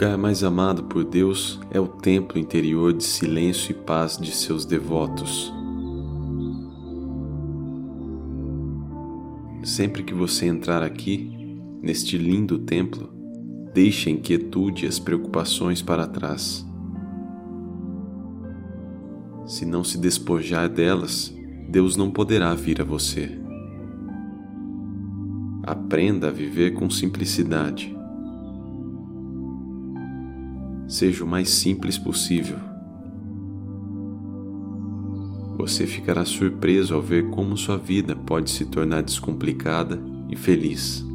lugar mais amado por Deus é o templo interior de silêncio e paz de seus devotos. Sempre que você entrar aqui, neste lindo templo, deixe a inquietude e as preocupações para trás. Se não se despojar delas, Deus não poderá vir a você. Aprenda a viver com simplicidade seja o mais simples possível. Você ficará surpreso ao ver como sua vida pode se tornar descomplicada e feliz.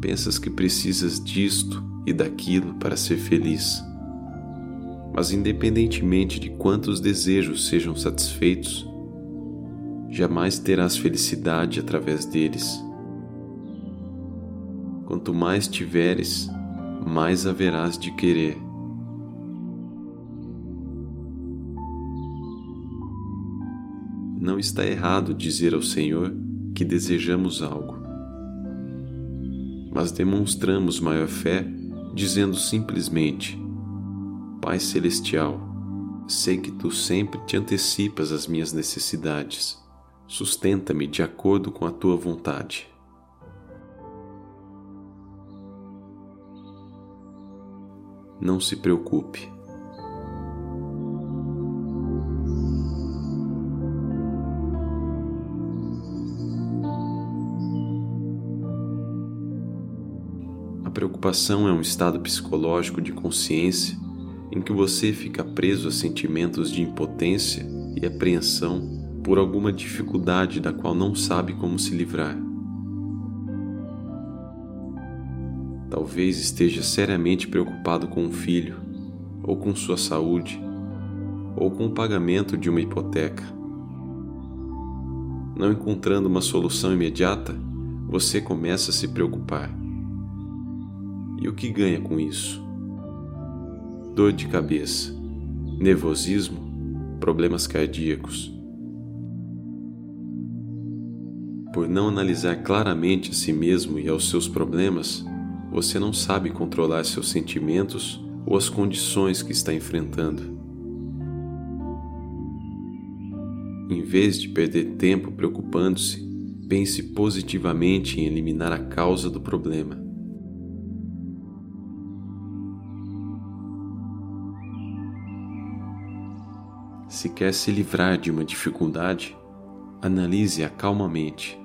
Pensas que precisas disto e daquilo para ser feliz. Mas, independentemente de quantos desejos sejam satisfeitos, jamais terás felicidade através deles. Quanto mais tiveres, mais haverás de querer. Não está errado dizer ao Senhor que desejamos algo, mas demonstramos maior fé dizendo simplesmente: Pai Celestial, sei que tu sempre te antecipas às minhas necessidades. Sustenta-me de acordo com a tua vontade. Não se preocupe. A preocupação é um estado psicológico de consciência em que você fica preso a sentimentos de impotência e apreensão por alguma dificuldade da qual não sabe como se livrar. Talvez esteja seriamente preocupado com um filho, ou com sua saúde, ou com o pagamento de uma hipoteca. Não encontrando uma solução imediata, você começa a se preocupar. E o que ganha com isso? Dor de cabeça, nervosismo, problemas cardíacos. Por não analisar claramente a si mesmo e aos seus problemas, você não sabe controlar seus sentimentos ou as condições que está enfrentando. Em vez de perder tempo preocupando-se, pense positivamente em eliminar a causa do problema. Se quer se livrar de uma dificuldade, analise-a calmamente,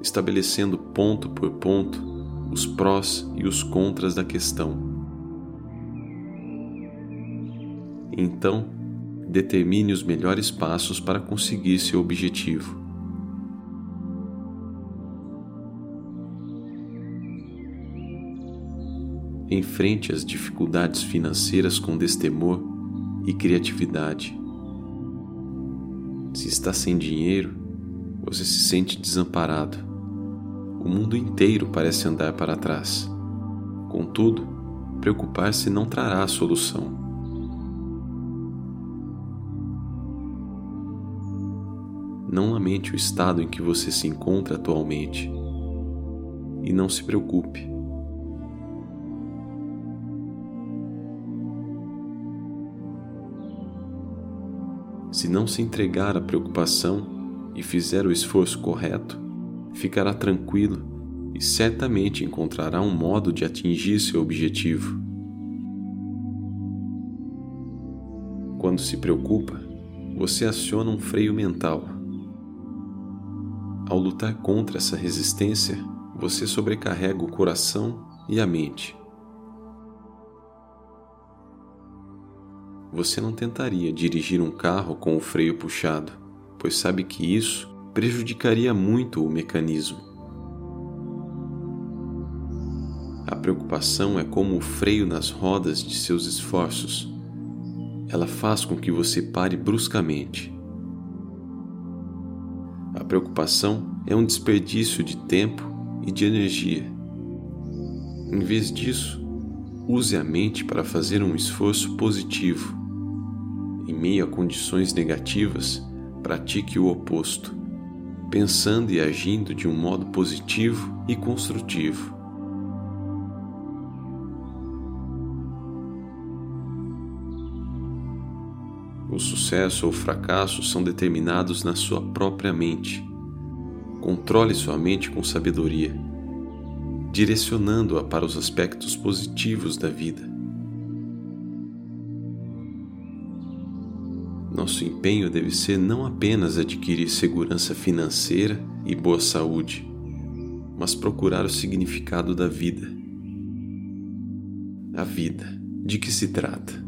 estabelecendo ponto por ponto os prós e os contras da questão. Então, determine os melhores passos para conseguir seu objetivo. Enfrente as dificuldades financeiras com destemor e criatividade. Se está sem dinheiro, você se sente desamparado o mundo inteiro parece andar para trás. Contudo, preocupar-se não trará a solução. Não lamente o estado em que você se encontra atualmente e não se preocupe. Se não se entregar à preocupação e fizer o esforço correto, ficará tranquilo e certamente encontrará um modo de atingir seu objetivo. Quando se preocupa, você aciona um freio mental. Ao lutar contra essa resistência, você sobrecarrega o coração e a mente. Você não tentaria dirigir um carro com o freio puxado, pois sabe que isso prejudicaria muito o mecanismo. A preocupação é como o freio nas rodas de seus esforços. Ela faz com que você pare bruscamente. A preocupação é um desperdício de tempo e de energia. Em vez disso, use a mente para fazer um esforço positivo. Em meio a condições negativas, pratique o oposto pensando e agindo de um modo positivo e construtivo. O sucesso ou fracasso são determinados na sua própria mente. Controle sua mente com sabedoria, direcionando-a para os aspectos positivos da vida. Nosso empenho deve ser não apenas adquirir segurança financeira e boa saúde, mas procurar o significado da vida. A vida, de que se trata?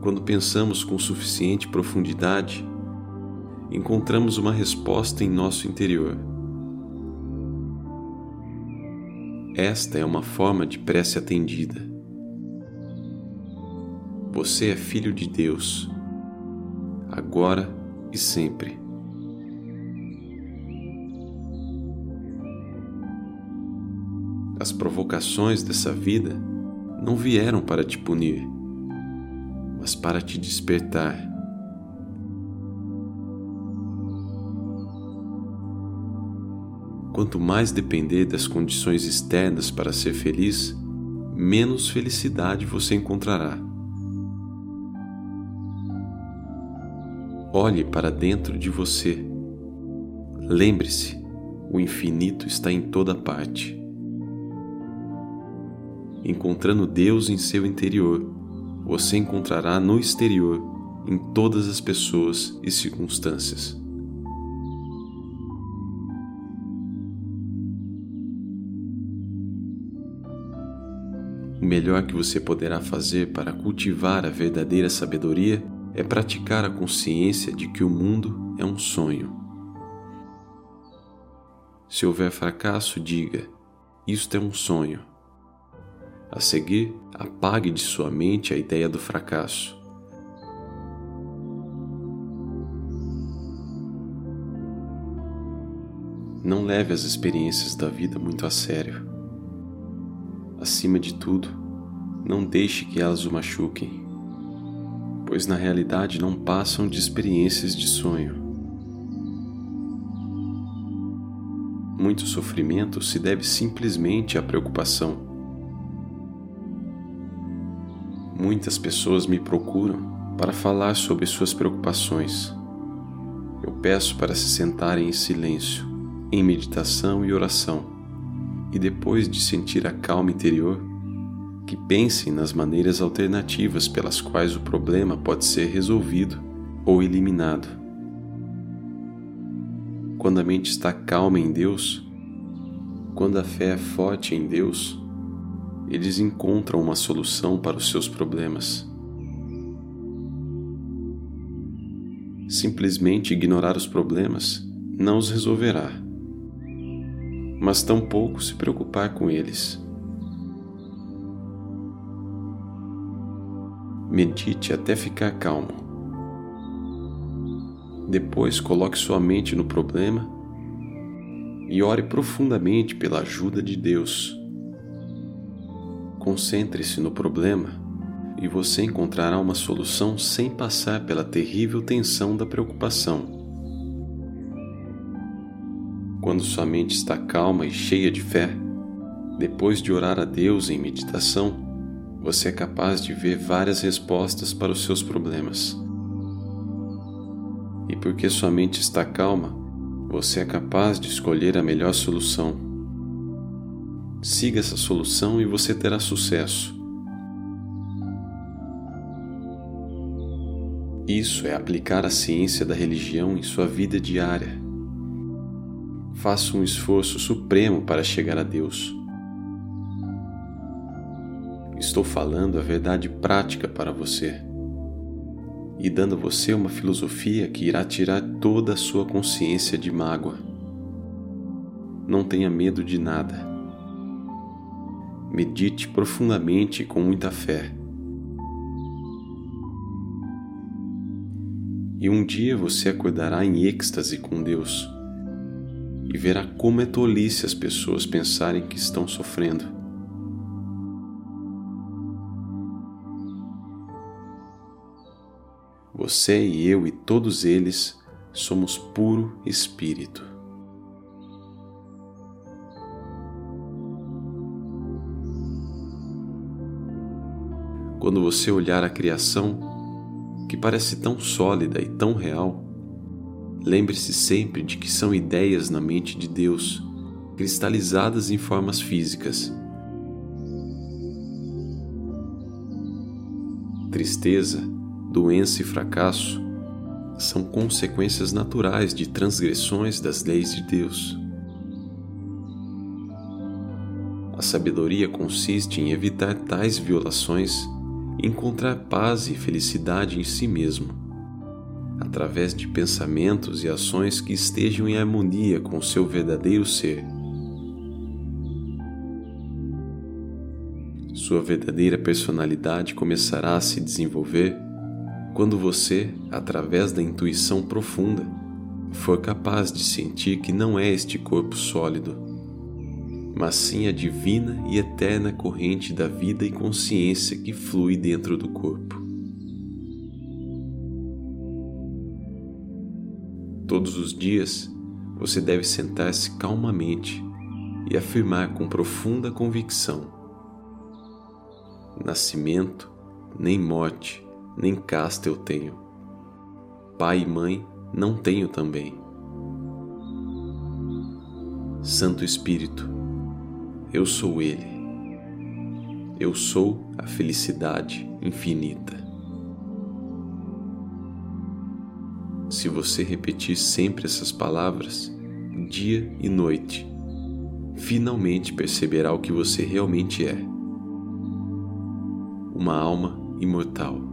Quando pensamos com suficiente profundidade, encontramos uma resposta em nosso interior. Esta é uma forma de prece atendida. Você é filho de Deus, agora e sempre. As provocações dessa vida não vieram para te punir, mas para te despertar Quanto mais depender das condições externas para ser feliz, menos felicidade você encontrará. Olhe para dentro de você. Lembre-se, o infinito está em toda parte. Encontrando Deus em seu interior, você encontrará no exterior, em todas as pessoas e circunstâncias. O melhor que você poderá fazer para cultivar a verdadeira sabedoria é praticar a consciência de que o mundo é um sonho. Se houver fracasso, diga: Isto é um sonho. A seguir, apague de sua mente a ideia do fracasso. Não leve as experiências da vida muito a sério. Acima de tudo, não deixe que elas o machuquem, pois na realidade não passam de experiências de sonho. Muito sofrimento se deve simplesmente à preocupação. Muitas pessoas me procuram para falar sobre suas preocupações. Eu peço para se sentarem em silêncio, em meditação e oração e depois de sentir a calma interior, que pensem nas maneiras alternativas pelas quais o problema pode ser resolvido ou eliminado. Quando a mente está calma em Deus, quando a fé é forte em Deus, eles encontram uma solução para os seus problemas. Simplesmente ignorar os problemas não os resolverá mas tampouco se preocupar com eles. Medite até ficar calmo. Depois coloque sua mente no problema e ore profundamente pela ajuda de Deus. Concentre-se no problema e você encontrará uma solução sem passar pela terrível tensão da preocupação. Quando sua mente está calma e cheia de fé, depois de orar a Deus em meditação, você é capaz de ver várias respostas para os seus problemas. E porque sua mente está calma, você é capaz de escolher a melhor solução. Siga essa solução e você terá sucesso. Isso é aplicar a ciência da religião em sua vida diária faça um esforço supremo para chegar a Deus. Estou falando a verdade prática para você e dando a você uma filosofia que irá tirar toda a sua consciência de mágoa. Não tenha medo de nada. Medite profundamente com muita fé. E um dia você acordará em êxtase com Deus e verá como é tolice as pessoas pensarem que estão sofrendo. Você e eu e todos eles somos puro espírito. quando você olhar a criação, que parece tão sólida e tão real, lembre-se sempre de que são ideias na mente de Deus, cristalizadas em formas físicas. Tristeza, doença e fracasso são consequências naturais de transgressões das leis de Deus. A sabedoria consiste em evitar tais violações e encontrar paz e felicidade em si mesmo, através de pensamentos e ações que estejam em harmonia com o seu verdadeiro ser. Sua verdadeira personalidade começará a se desenvolver quando você, através da intuição profunda, for capaz de sentir que não é este corpo sólido mas sim a divina e eterna corrente da vida e consciência que flui dentro do corpo. Todos os dias você deve sentar-se calmamente e afirmar com profunda convicção: Nascimento, nem morte, nem casta eu tenho. Pai e mãe não tenho também. Santo Espírito, eu sou Ele. Eu sou a felicidade infinita. Se você repetir sempre essas palavras, dia e noite, finalmente perceberá o que você realmente é: uma alma imortal.